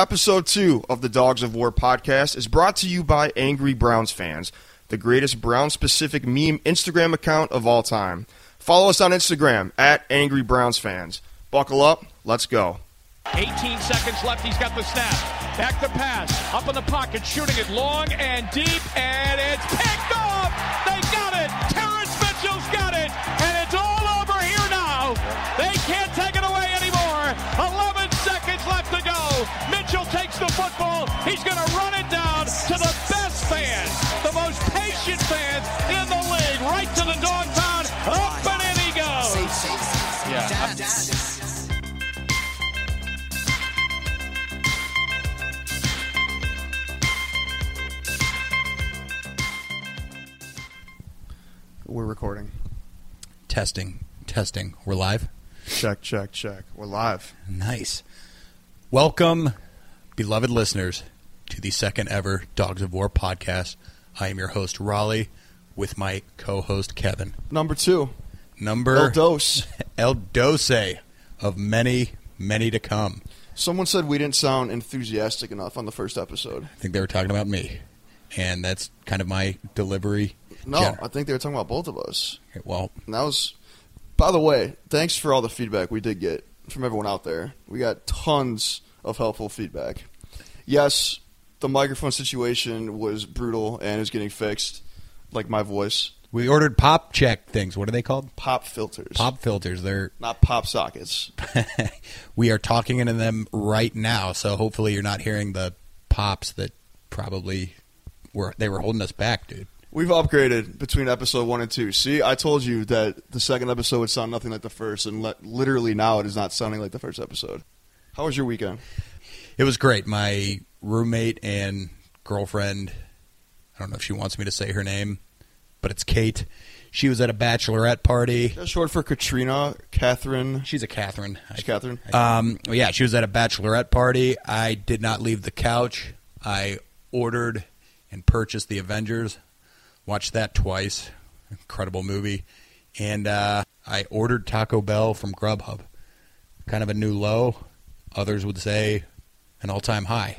Episode 2 of the Dogs of War podcast is brought to you by Angry Browns fans, the greatest Brown specific meme Instagram account of all time. Follow us on Instagram at Angry Browns fans. Buckle up, let's go. 18 seconds left. He's got the snap. Back to pass. Up in the pocket, shooting it long and deep, and it's picked off. They got it. Terrence Mitchell's got it, and it's all over here now. They can't take it away anymore. 11 seconds left to go. Mitchell takes the football. He's going to run it down to the best fans, the most patient fans in the league, right to the dog pound. Up and in he goes. Yeah. We're recording. Testing, testing. We're live. Check, check, check. We're live. Nice. Welcome, beloved listeners, to the second ever Dogs of War podcast. I am your host, Raleigh, with my co host, Kevin. Number two, Number El Dose. El Dose of many, many to come. Someone said we didn't sound enthusiastic enough on the first episode. I think they were talking about me. And that's kind of my delivery. No, Gen- I think they were talking about both of us. well, And that was, by the way, thanks for all the feedback we did get from everyone out there. We got tons of helpful feedback. Yes, the microphone situation was brutal and is getting fixed, like my voice. we ordered pop check things. What are they called? Pop filters, Pop filters. They're not pop sockets. we are talking into them right now, so hopefully you're not hearing the pops that probably were they were holding us back, dude. We've upgraded between episode one and two. See, I told you that the second episode would sound nothing like the first, and le- literally now it is not sounding like the first episode. How was your weekend? It was great. My roommate and girlfriend, I don't know if she wants me to say her name, but it's Kate. She was at a bachelorette party. That's short for Katrina, Catherine. She's a Catherine. She's Catherine. Um, well, yeah, she was at a bachelorette party. I did not leave the couch. I ordered and purchased the Avengers. Watched that twice. Incredible movie. And uh, I ordered Taco Bell from Grubhub. Kind of a new low. Others would say an all-time high.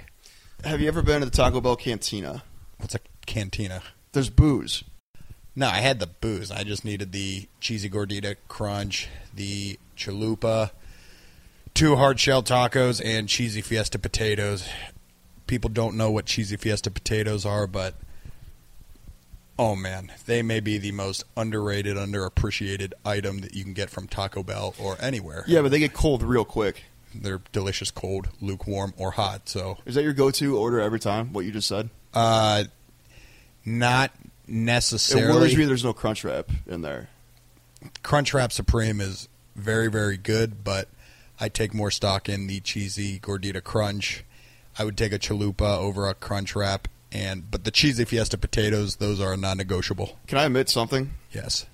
Have you ever been to the Taco Bell cantina? What's a cantina? There's booze. No, I had the booze. I just needed the cheesy gordita crunch, the chalupa, two hard shell tacos, and cheesy fiesta potatoes. People don't know what cheesy fiesta potatoes are, but oh man, they may be the most underrated, underappreciated item that you can get from Taco Bell or anywhere. Yeah, but they get cold real quick. They're delicious cold, lukewarm, or hot. So, Is that your go-to order every time? What you just said? uh, not necessarily. It worries me. There's no crunch wrap in there. Crunchwrap Supreme is very, very good, but I take more stock in the cheesy gordita crunch. I would take a chalupa over a crunch wrap, and but the cheesy fiesta potatoes, those are non-negotiable. Can I admit something Yes,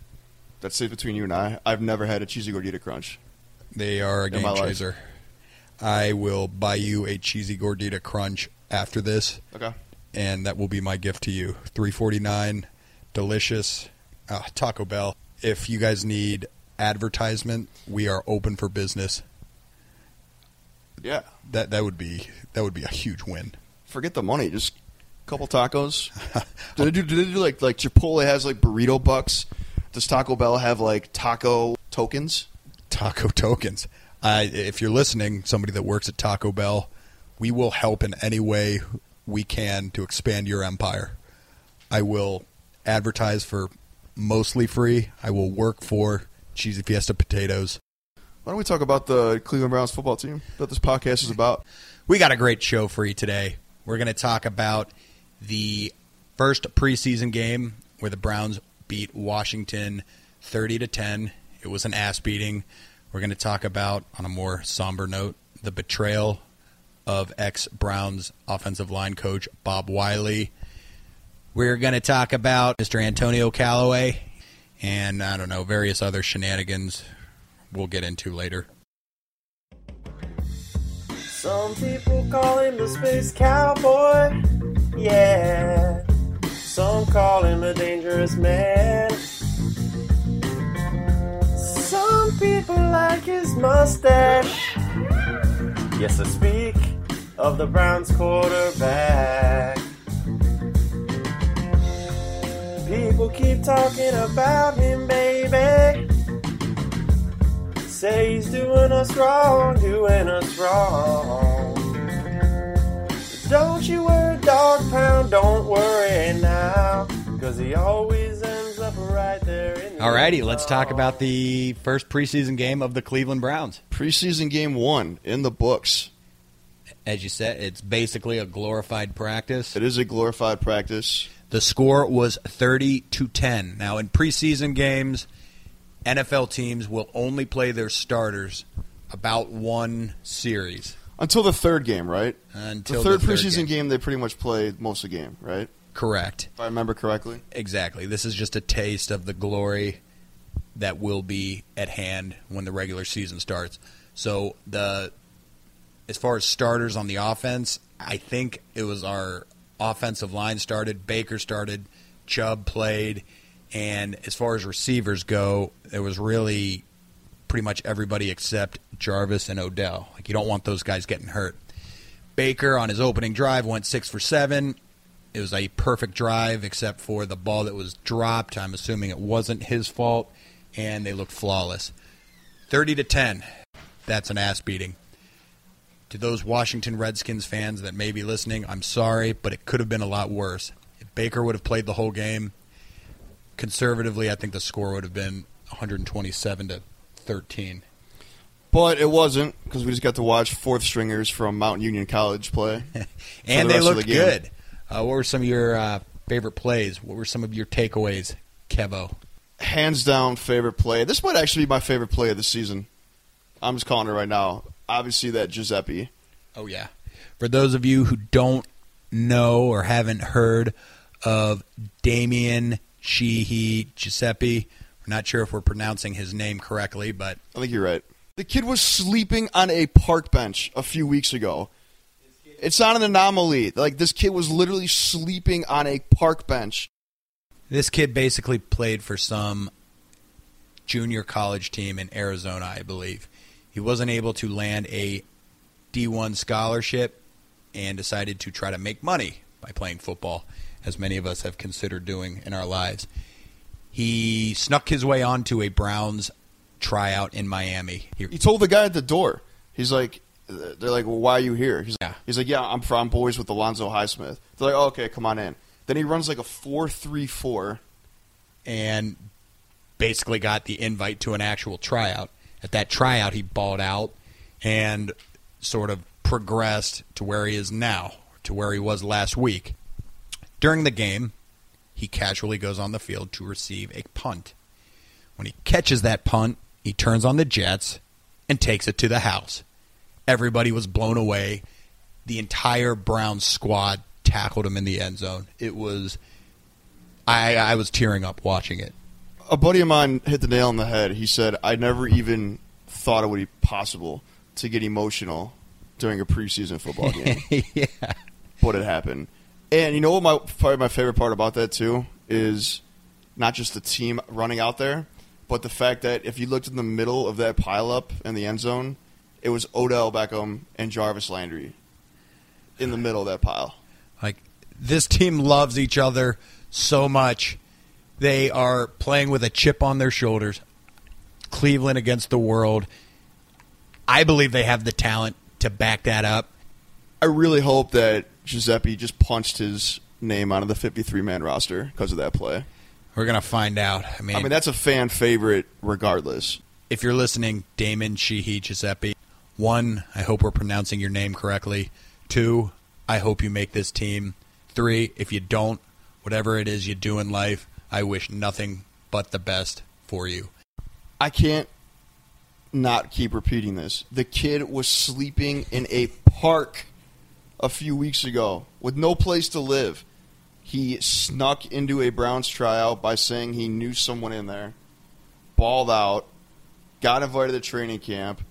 that's safe between you and I? I've never had a cheesy gordita crunch. they are a In game my life. chaser. I will buy you a cheesy gordita crunch after this, Okay. and that will be my gift to you. Three forty nine, delicious. Uh, Taco Bell. If you guys need advertisement, we are open for business. Yeah. That that would be that would be a huge win. Forget the money. Just a couple tacos. do they do? Do they do like like Chipotle has like burrito bucks? Does Taco Bell have like taco tokens? Taco tokens. Uh, if you're listening, somebody that works at Taco Bell, we will help in any way we can to expand your empire. I will advertise for mostly free. I will work for Cheesy Fiesta Potatoes. Why don't we talk about the Cleveland Browns football team that this podcast is about? We got a great show for you today. We're going to talk about the first preseason game where the Browns beat Washington 30 to 10. It was an ass beating. We're going to talk about on a more somber note the betrayal of ex-Browns offensive line coach Bob Wiley. We're going to talk about Mr. Antonio Callaway and I don't know various other shenanigans we'll get into later. Some people call him the space cowboy. Yeah. Some call him a dangerous man. Some people like his mustache. Yes, I speak of the Browns quarterback. People keep talking about him, baby. Say he's doing us wrong, doing us wrong. Don't you worry, dog pound, don't worry now. Cause he always right there in the Alrighty, end let's talk about the first preseason game of the Cleveland Browns. Preseason game one in the books. As you said, it's basically a glorified practice. It is a glorified practice. The score was 30 to 10. Now, in preseason games, NFL teams will only play their starters about one series Until the third game, right? until the third the preseason game. game. they pretty much played most of the game, right? Correct. If I remember correctly. Exactly. This is just a taste of the glory that will be at hand when the regular season starts. So the as far as starters on the offense, I think it was our offensive line started, Baker started, Chubb played, and as far as receivers go, it was really pretty much everybody except Jarvis and Odell. Like you don't want those guys getting hurt. Baker on his opening drive went 6 for 7. It was a perfect drive except for the ball that was dropped. I'm assuming it wasn't his fault and they looked flawless. 30 to 10. That's an ass beating. To those Washington Redskins fans that may be listening, I'm sorry, but it could have been a lot worse. If Baker would have played the whole game, conservatively, I think the score would have been 127 to 13. But it wasn't because we just got to watch fourth stringers from Mount Union College play. and the they looked the good. Uh, what were some of your uh, favorite plays? What were some of your takeaways, Kevo? Hands down favorite play. This might actually be my favorite play of the season. I'm just calling it right now. Obviously, that Guiseppi. Oh yeah. For those of you who don't know or haven't heard of Damien Sheehy Guiseppi, we're not sure if we're pronouncing his name correctly, but I think you're right. The kid was sleeping on a park bench a few weeks ago. It's not an anomaly. Like this kid was literally sleeping on a park bench. this kid basically played for some junior college team in Arizona, I believe. He wasn't able to land a D1 scholarship and decided to try to make money by playing football, as many of us have considered doing in our lives. He snuck his way onto a Browns tryout in Miami. He, He told the guy at the door. He's like, they're like, well, why are you here? He's, like, Yeah. he's like, yeah, I'm from boys with Alonzo Highsmith. They're like, oh, okay, come on in. Then he runs like a four-three-four. and basically got the invite to an actual tryout. At that tryout, he balled out and sort of progressed to where he is now, to where he was last week. During the game, he casually goes on the field to receive a punt. When he catches that punt, he turns on the Jets and takes it to the house. Everybody was blown away. The entire Brown squad tackled him in the end zone. It was I I was tearing up watching it. A buddy of mine hit the nail on the head. He said, I never even thought it would be possible to get emotional during a preseason football game. yeah. but it happened. And you know what? My probably my favorite part about that too is not just the team running out there, but the fact that if you looked in the middle of that pileup in the end zone, it was Odell Beckham and Jarvis Landry in the middle of that pile. Like this team loves each other so much. They are playing with a chip on their shoulders. Cleveland against the world. I believe they have the talent to back that up. I really hope that Guiseppi just punched his name out of the 53 man roster because of that play. We're gonna find out. I mean, I mean, that's a fan favorite regardless. if you're listening, Damon Sheehy Guiseppi, one, I hope we're pronouncing your name correctly. Two, I hope you make this team. Three, if you don't, whatever it is you do in life, I wish nothing but the best for you. I can't not keep repeating this. The kid was sleeping in a park a few weeks ago with no place to live. He snuck into a Browns tryout by saying he knew someone in there, balled out, got invited to training camp,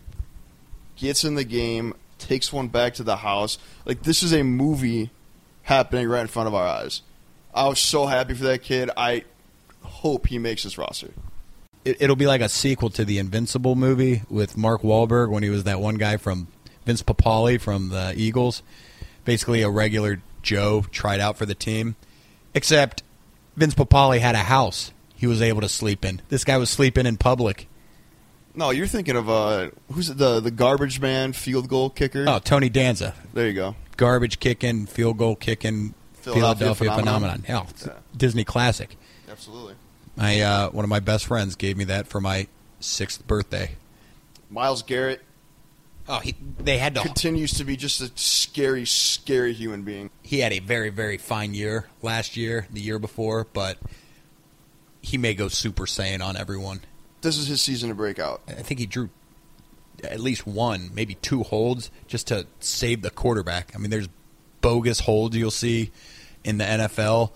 gets in the game, takes one back to the house. Like, this is a movie happening right in front of our eyes. I was so happy for that kid. I hope he makes this roster. It, it'll be like a sequel to the Invincible movie with Mark Wahlberg when he was that one guy from Vince Papale from the Eagles, basically a regular Joe, tried out for the team. Except Vince Papale had a house he was able to sleep in. This guy was sleeping in public. No, you're thinking of uh, who's the the garbage man field goal kicker? Oh, Tony Danza, there you go. garbage kicking, field goal kicking, Philadelphia Philadelphia, phenomenon. phenomenon. Hell, Yeah. Disney classic. Absolutely. My uh, one of my best friends gave me that for my sixth birthday. Myles Garrett Oh, he, they had to. continues to be just a scary, scary human being. He had a very very fine year last year, the year before, but he may go Super Saiyan on everyone. This is his season to break out. I think he drew at least one, maybe two holds just to save the quarterback. I mean, there's bogus holds you'll see in the NFL.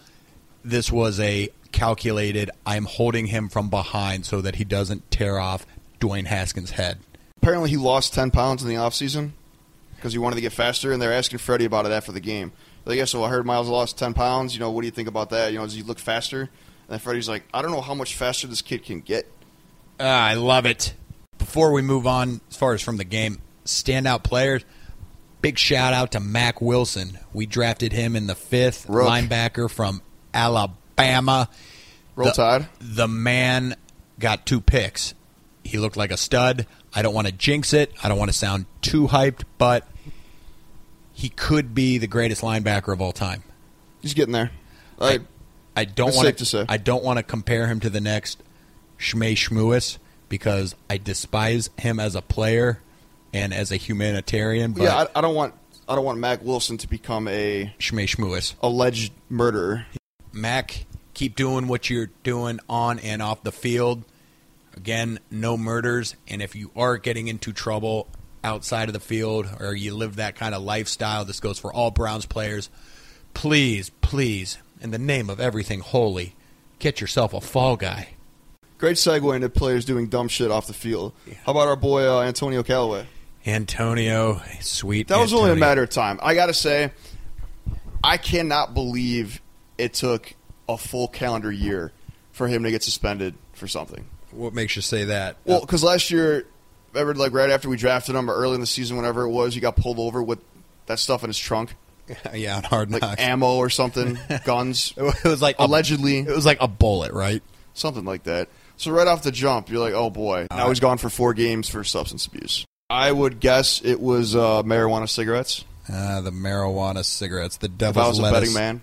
This was a calculated, I'm holding him from behind so that he doesn't tear off Dwayne Haskins' head. Apparently, he lost 10 pounds in the offseason because he wanted to get faster, and they're asking Freddie about it after the game. Like, yeah, so I heard Myles lost 10 pounds. You know, what do you think about that? You know, does he look faster? And then Freddie's like, I don't know how much faster this kid can get. Ah, I love it. Before we move on, as far as from the game, standout players, big shout out to Mack Wilson. We drafted him in the fifth, Rook. linebacker from Alabama. Roll the, Tide. The man got two picks. He looked like a stud. I don't want to jinx it. I don't want to sound too hyped, but he could be the greatest linebacker of all time. He's getting there. Like, I don't want to say. I don't want to compare him to the next Shmei Shmuis because I despise him as a player and as a humanitarian. But yeah, I, I don't want I don't want Mack Wilson to become a Shmei Shmuis, alleged murderer. Mack, keep doing what you're doing on and off the field. Again, no murders, and if you are getting into trouble outside of the field or you live that kind of lifestyle, this goes for all Browns players. Please, please, in the name of everything holy, get yourself a fall guy. Great segue into players doing dumb shit off the field. How about our boy uh, Antonio Callaway? Antonio, sweet. That was only a matter of time. I gotta say, I cannot believe it took a full calendar year for him to get suspended for something. What makes you say that? Well, because last year, remember, like right after we drafted him, or early in the season, whenever it was, he got pulled over with that stuff in his trunk, yeah, on hard like knocks. ammo or something, guns, it was like a- allegedly, it was like a bullet, right? something like that. So right off the jump, you're like, oh boy, now he's gone for four games for substance abuse. I would guess it was uh, marijuana cigarettes. Uh, the marijuana cigarettes, the If I devil's was a lettuce. betting man,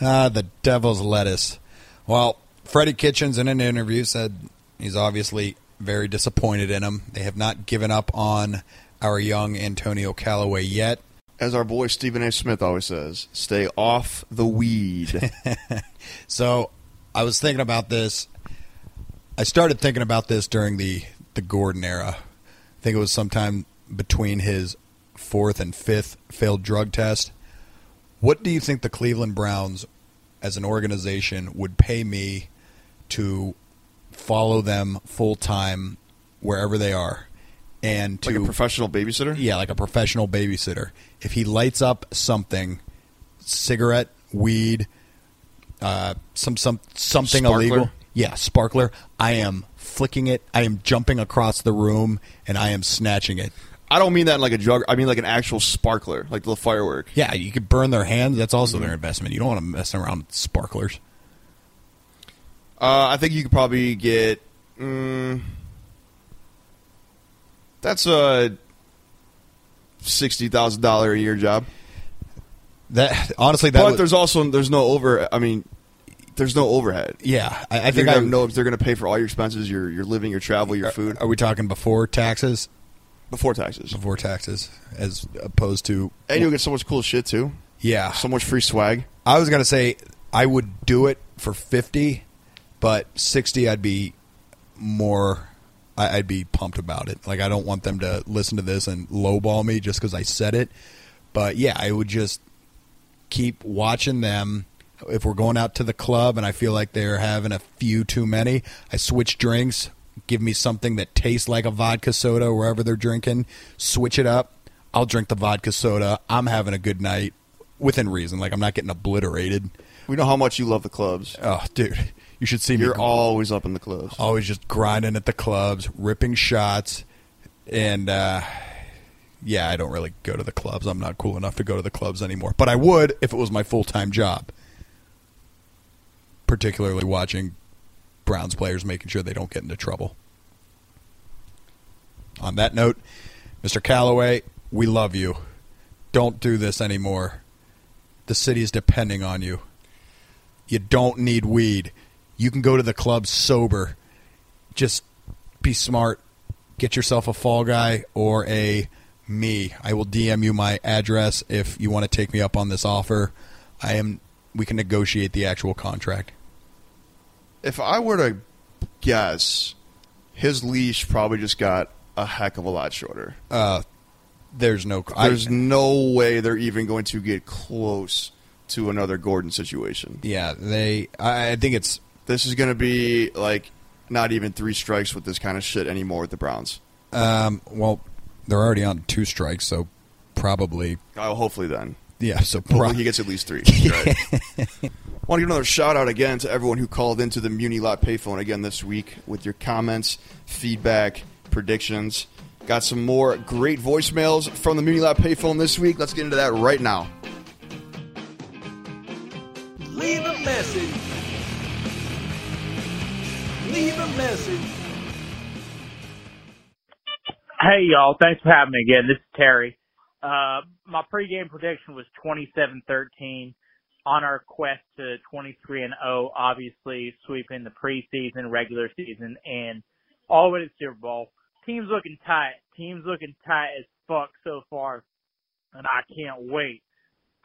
Ah, the devil's lettuce. Well, Freddie Kitchens in an interview said he's obviously very disappointed in him. They have not given up on our young Antonio Callaway yet. as our boy Stephen A. Smith always says, stay off the weed. So I was thinking about this. I started thinking about this during the, the Gordon era. I think it was sometime between his fourth and fifth failed drug test. What do you think the Cleveland Browns, as an organization, would pay me to follow them full time wherever they are? And to like a professional babysitter? yeah, like a professional babysitter. If he lights up something, cigarette, weed, uh, some some something Sparkler? illegal, yeah, sparkler. I am flicking it. I am jumping across the room and I am snatching it. I don't mean that in like a drug. I mean like an actual sparkler, like the firework. Yeah, you could burn their hands. That's also their investment. You don't want to mess around with sparklers. Uh, I think you could probably get. Mm, that's a sixty thousand dollar a year job. That honestly, that but there's also there's no over. I mean, there's no overhead. yeah. I, I think I know if they're going to pay for all your expenses, your your living, your travel, your food Are we talking before taxes? before taxes, Before taxes, as opposed to and you'll get so much cool shit too. yeah. So much free swag. I was gonna say I would do it for fifty, but sixty I'd be more. I- I'd be pumped about it. Like I don't want them to listen to this and lowball me just because I said it. But yeah, I would just keep watching them. If we're going out to the club and I feel like they're having a few too many, I switch drinks. Give me something that tastes like a vodka soda wherever they're drinking. Switch it up. I'll drink the vodka soda. I'm having a good night within reason. Like I'm not getting obliterated. We know how much you love the clubs. Oh, dude, you should see me. You're always up in the clubs. always just grinding at the clubs, ripping shots, and uh, yeah, I don't really go to the clubs. I'm not cool enough to go to the clubs anymore. But I would if it was my full time job. Particularly watching Browns players making sure they don't get into trouble. On that note, Mr. Callaway, we love you. Don't do this anymore. The city is depending on you. You don't need weed. You can go to the club sober. Just be smart. Get yourself a fall guy or a me. I will DM you my address if you want to take me up on this offer. I am we can negotiate the actual contract. If I were to guess, his leash probably just got a heck of a lot shorter. Uh there's no There's I, no way they're even going to get close to another Gordon situation. yeah, they I I think it's This is going to be like not even three strikes with this kind of shit anymore with the Browns. um well they're already on two strikes, so probably Oh, hopefully then. yeah, so probably he gets at least three. Right. Want to give another shout out again to everyone who called into the Muni Lot payphone again this week with your comments, feedback, predictions. Got some more great voicemails from the Muni Lot payphone this week. Let's get into that right now. Leave a message. Leave a message. Hey y'all, thanks for having me again. This is Terry. Uh, my pregame prediction was 27-13 on our quest to 23 and 0, obviously sweeping the preseason, regular season, and all way to Super Bowl. Team's looking tight. Team's looking tight as fuck so far, and I can't wait.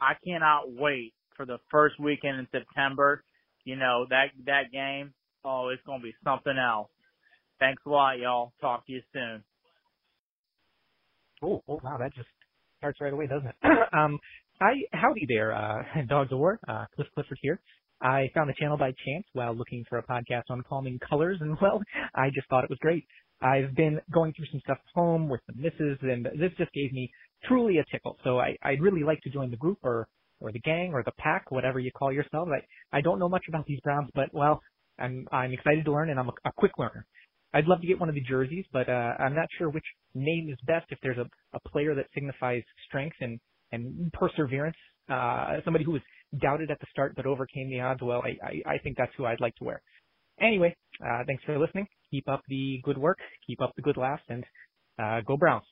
I cannot wait for the first weekend in September. You know that that game. Oh, it's gonna be something else. Thanks a lot, y'all. Talk to you soon. Oh, oh wow, that just starts right away, doesn't it? um, hi, howdy there, uh, Dogs of War, uh, Cliff Clifford here. I found the channel by chance while looking for a podcast on calming colors, and well, I just thought it was great. I've been going through some stuff home with the misses, and this just gave me truly a tickle. So I, I'd really like to join the group or or the gang or the pack, whatever you call yourselves. I I don't know much about these Browns, but well, I'm I'm excited to learn, and I'm a, a quick learner. I'd love to get one of the jerseys, but uh, I'm not sure which name is best. If there's a, a player that signifies strength and and perseverance, uh, somebody who was doubted at the start but overcame the odds. Well, I, I, I think that's who I'd like to wear. Anyway, uh, thanks for listening. Keep up the good work. Keep up the good laughs, and uh, go Browns.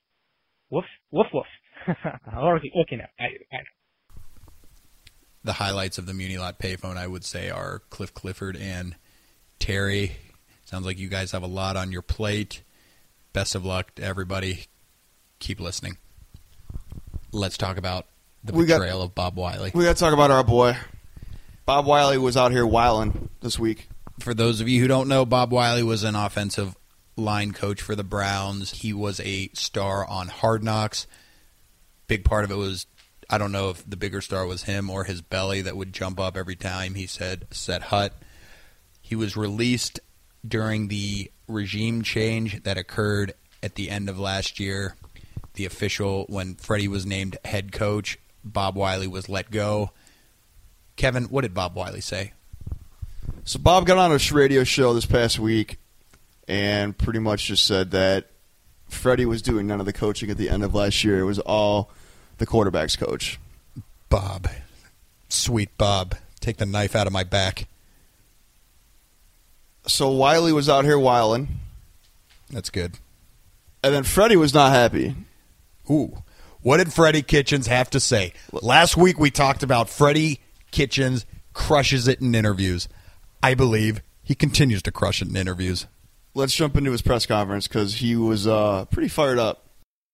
Woof, woof, woof. okay, okay now. I, I the highlights of the Muni Lot payphone, I would say, are Cliff Clifford and Terry. Sounds like you guys have a lot on your plate. Best of luck to everybody. Keep listening. Let's talk about the We got- betrayal of Bob Wiley. We got to talk about our boy. Bob Wiley was out here wilding this week. For those of you who don't know, Bob Wiley was an offensive line coach for the Browns. He was a star on Hard Knocks. Big part of it was I don't know if the bigger star was him or his belly that would jump up every time he said set hut. He was released during the regime change that occurred at the end of last year. The official when Freddie was named head coach, Bob Wiley was let go. Kevin, what did Bob Wiley say? So Bob got on a radio show this past week and pretty much just said that Freddie was doing none of the coaching at the end of last year. It was all the quarterback's coach. Bob. Sweet Bob. Take the knife out of my back. So Wiley was out here wilding, That's good. and then Freddie was not happy. Ooh. What did Freddie Kitchens have to say? Last week we talked about Freddie Kitchens crushes it in interviews. I believe he continues to crush it in interviews. Let's jump into his press conference because he was uh, pretty fired up.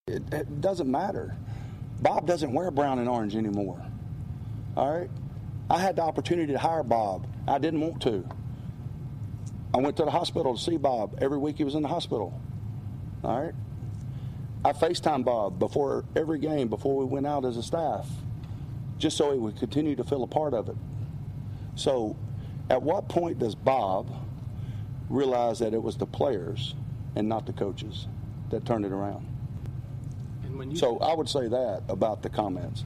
It, it doesn't matter. Bob doesn't wear brown and orange anymore. All right? I had the opportunity to hire Bob. I didn't want to. I went to the hospital to see Bob every week he was in the hospital. All right? I FaceTime Bob before every game, before we went out as a staff, just so he would continue to feel a part of it. So, at what point does Bob realize that it was the players and not the coaches that turned it around? So I would say that about the comments.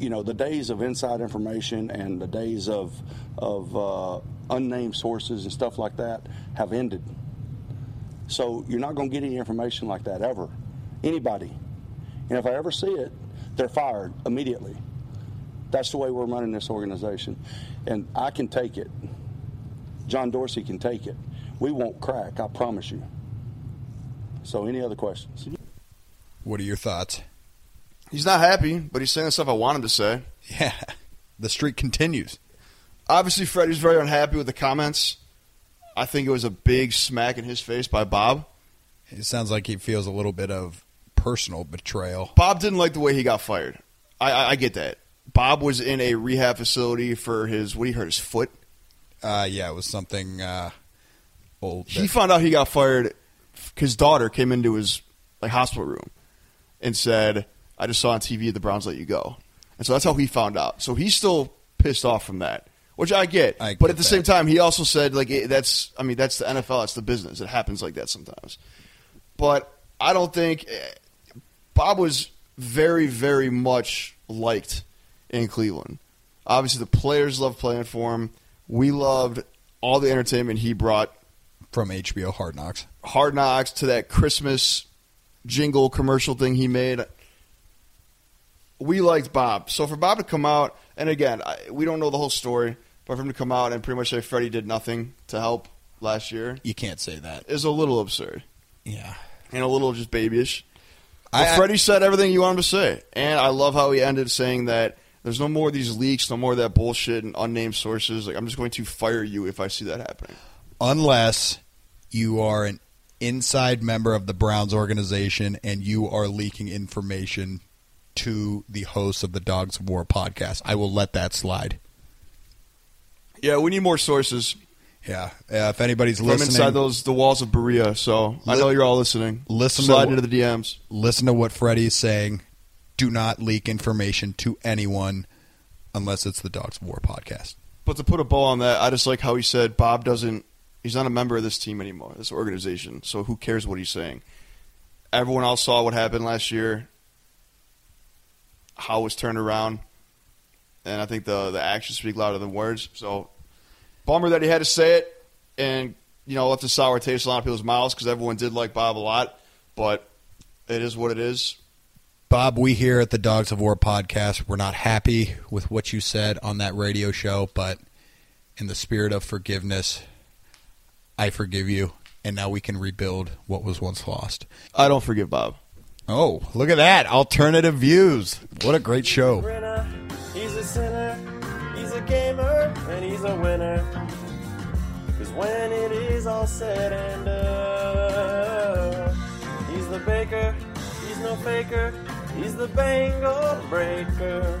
You know, the days of inside information and the days of of uh, unnamed sources and stuff like that have ended. So you're not going to get any information like that ever. Anybody, And if I ever see it, they're fired immediately. That's the way we're running this organization. And I can take it. John Dorsey can take it. We won't crack, I promise you. So, any other questions? What are your thoughts? He's not happy, but he's saying the stuff I want him to say. Yeah, the streak continues. Obviously, Freddie's very unhappy with the comments. I think it was a big smack in his face by Bob. It sounds like he feels a little bit of personal betrayal. Bob didn't like the way he got fired. I, I, I get that. Bob was in a rehab facility for his what he hurt his foot. Uh, yeah, it was something uh, old. He found out he got fired. His daughter came into his like hospital room and said, "I just saw on TV the Browns let you go," and so that's how he found out. So he's still pissed off from that, which I get. I but at the that. same time, he also said, "Like that's, I mean, that's the NFL. That's the business. It happens like that sometimes." But I don't think Bob was very, very much liked in Cleveland. Obviously, the players loved playing for him. We loved all the entertainment he brought from HBO Hard Knocks. Hard Knocks to that Christmas jingle commercial thing he made. We liked Bob. So for Bob to come out, and again, I, we don't know the whole story, but for him to come out and pretty much say Freddie did nothing to help last year You can't say that. is a little absurd Yeah. and a little just babyish. I- Freddie said everything you wanted to say, and I love how he ended saying that there's no more of these leaks, no more of that bullshit and unnamed sources. Like I'm just going to fire you if I see that happening. Unless you are an inside member of the Browns organization and you are leaking information to the hosts of the Dogs of War podcast, I will let that slide. Yeah, we need more sources. Yeah. Uh, if anybody's from listening, inside those the walls of Berea. So I know you're all listening. listen to slide into the DMs. listen to what Freddie is saying. Do not leak information to anyone unless it's the Dogs of War podcast. But to put a bow on that, I just like how he said Bob doesn't. He's not a member of this team anymore, this organization. So who cares what he's saying? Everyone else saw what happened last year. How it was turned around, and I think the the actions speak louder than words. So bummer that he had to say it, and you know left a sour taste in a lot of people's mouths because everyone did like Bob a lot. But it is what it is. Bob, we here at the Dogs of War podcast, we're not happy with what you said on that radio show, but in the spirit of forgiveness, I forgive you, and now we can rebuild what was once lost. I don't forgive Bob. Oh, look at that. Alternative views. What a great show. When it is all said and done, he's the baker, he's no faker, he's the Bengal breaker.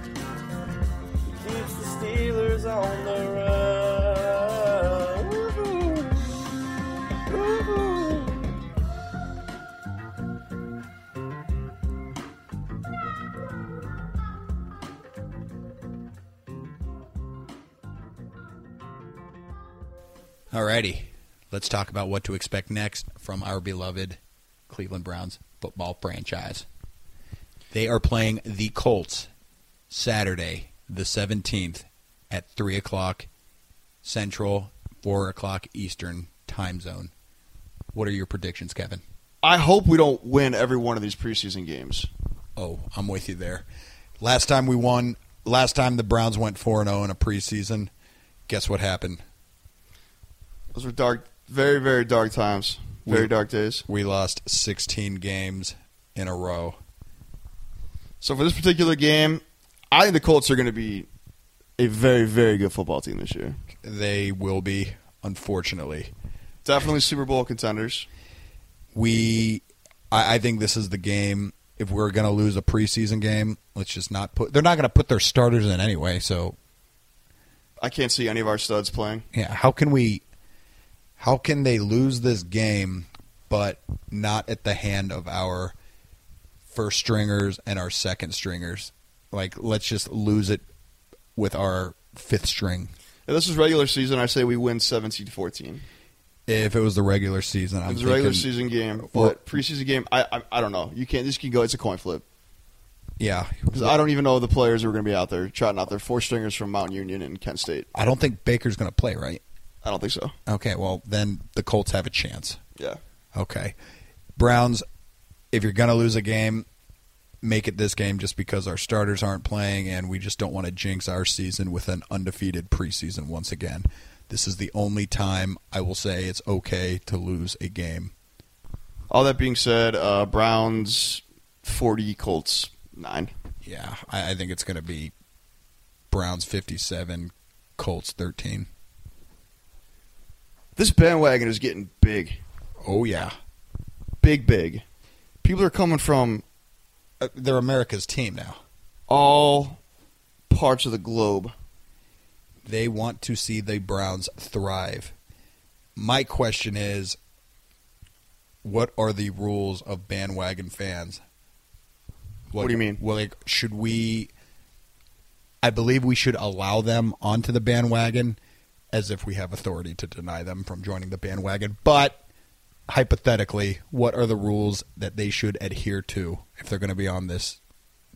He keeps the Steelers on the run. Alrighty. Let's talk about what to expect next from our beloved Cleveland Browns football franchise. They are playing the Colts Saturday, the 17th, at 3 o'clock Central, 4 o'clock Eastern time zone. What are your predictions, Kevin? I hope we don't win every one of these preseason games. Oh, I'm with you there. Last time we won, last time the Browns went 4 0 in a preseason, guess what happened? Those were dark, very, very dark times. Very We- dark days. We lost 16 games in a row. So for this particular game, I think the Colts are going to be a very, very good football team this year. They will be, unfortunately. Definitely Super Bowl contenders. We, I, I think this is the game. If we're going to lose a preseason game, let's just not put. They're not going to put their starters in anyway. So I can't see any of our studs playing. yeah, how can we? How can they lose this game, but not at the hand of our first stringers and our second stringers? Like, let's just lose it with our fifth string. If this is regular season, I say we win 17-14. If it was the regular season, I'm It was a regular thinking- season game, Well- but preseason game, I, I I don't know. You can't. This can go. It's a coin flip Yeah, because I don't even know the players who are going to be out there trotting out their Four stringers from Mount Union and Kent State. I don't think Baker's going to play, right? I don't think so. Okay, well then the Colts have a chance. Yeah. Okay, Browns. If you're going to lose a game, make it this game just because our starters aren't playing, and we just don't want to jinx our season with an undefeated preseason once again. This is the only time I will say it's okay to lose a game. All that being said, uh, Browns 40, Colts 9. Yeah, I, I think it's going to be Browns 57, Colts 13. This bandwagon is getting big. Oh, yeah. Big, big. People are coming from Uh, they're America's team now. all parts of the globe. They want to see the Browns thrive. My question is what are the rules of bandwagon fans? What do you mean? Well, like, should we? I believe we should allow them onto the bandwagon as if we have authority to deny them from joining the bandwagon. But hypothetically, what are the rules that they should adhere to if they're going to be on this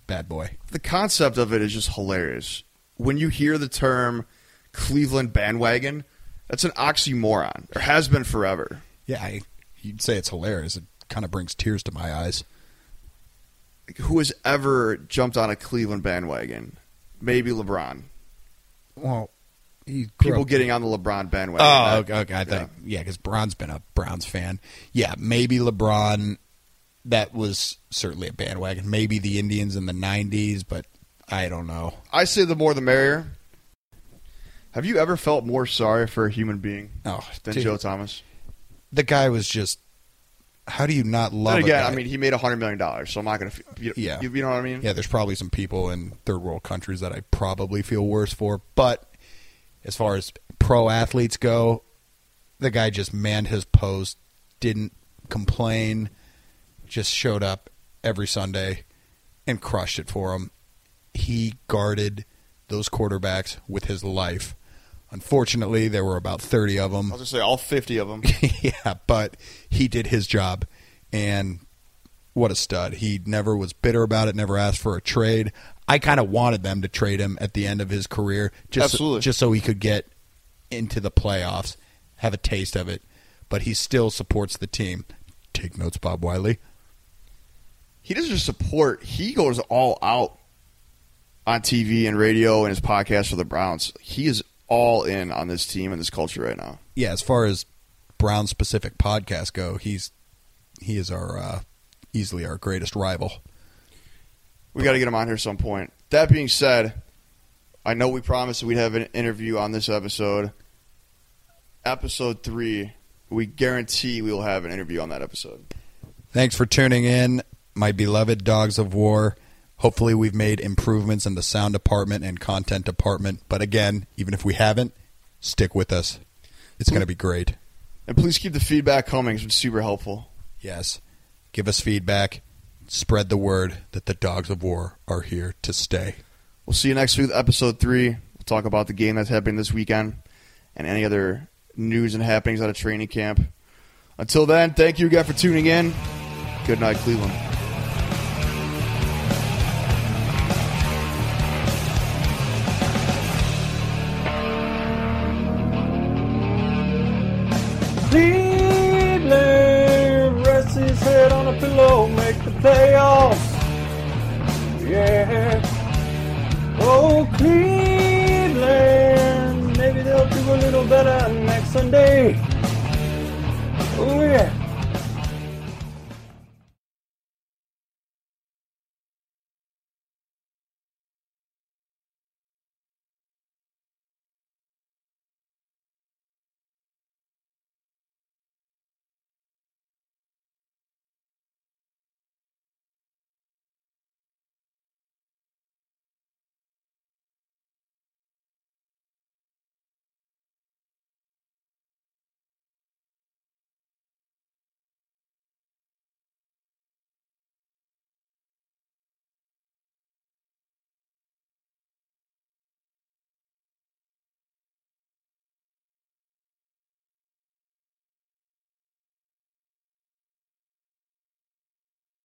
bad boy? The concept of it is just hilarious. When you hear the term Cleveland bandwagon, that's an oxymoron, or has been forever. Yeah, I, you'd say it's hilarious. It kind of brings tears to my eyes. Who has ever jumped on a Cleveland bandwagon? Maybe LeBron. Well, People up- getting on the LeBron bandwagon. Oh, okay. okay. I think yeah, because Bron's been a Browns fan. Yeah, maybe LeBron. That was certainly a bandwagon. Maybe the Indians in the '90s, but I don't know. I say the more the merrier. Have you ever felt more sorry for a human being Oh, than dude, Joe Thomas? the guy was just. How do you not love? Then again. I mean, he made a hundred million dollars, so I'm not gonna. f- You, Yeah. you, you know what I mean? yeah, there's probably some people in third world countries that I probably feel worse for, but as far as pro athletes go, the guy just manned his post, didn't complain, just showed up every Sunday and crushed it for him. He guarded those quarterbacks with his life. Unfortunately, there were about 30 of them. I was gonna say all fifty of them. yeah, but he did his job, and what a stud! He never was bitter about it. Never asked for a trade. I kind of wanted them to trade him at the end of his career, just Absolutely. just so he could get into the playoffs, have a taste of it. But he still supports the team. Take notes, Bob Wiley. he doesn't just support; he goes all out on TV and radio and his podcast for the Browns. He is all in on this team and this culture right now. Yeah, as far as Brown specific podcasts go, he's he is our uh, easily our greatest rival. We got to get him on here some point. That being said, I know we promised we'd have an interview on this episode. Episode three, we guarantee we will have an interview on that episode. Thanks for tuning in, my beloved Dogs of War. Hopefully, we've made improvements in the sound department and content department. But again, even if we haven't, stick with us. It's going to be great. And please keep the feedback coming; it's been super helpful. Yes. Give us feedback. Spread the word that the Dogs of War are here to stay. We'll see you next week, with episode three. We'll talk about the game that's happening this weekend and any other news and happenings out of training camp. Until then, thank you again for tuning in. Good night, Cleveland. Cleveland rests his head on a pillow, make the playoffs. Yeah. Oh, Cleveland, maybe they'll do a little better next Sunday. Oh, yeah.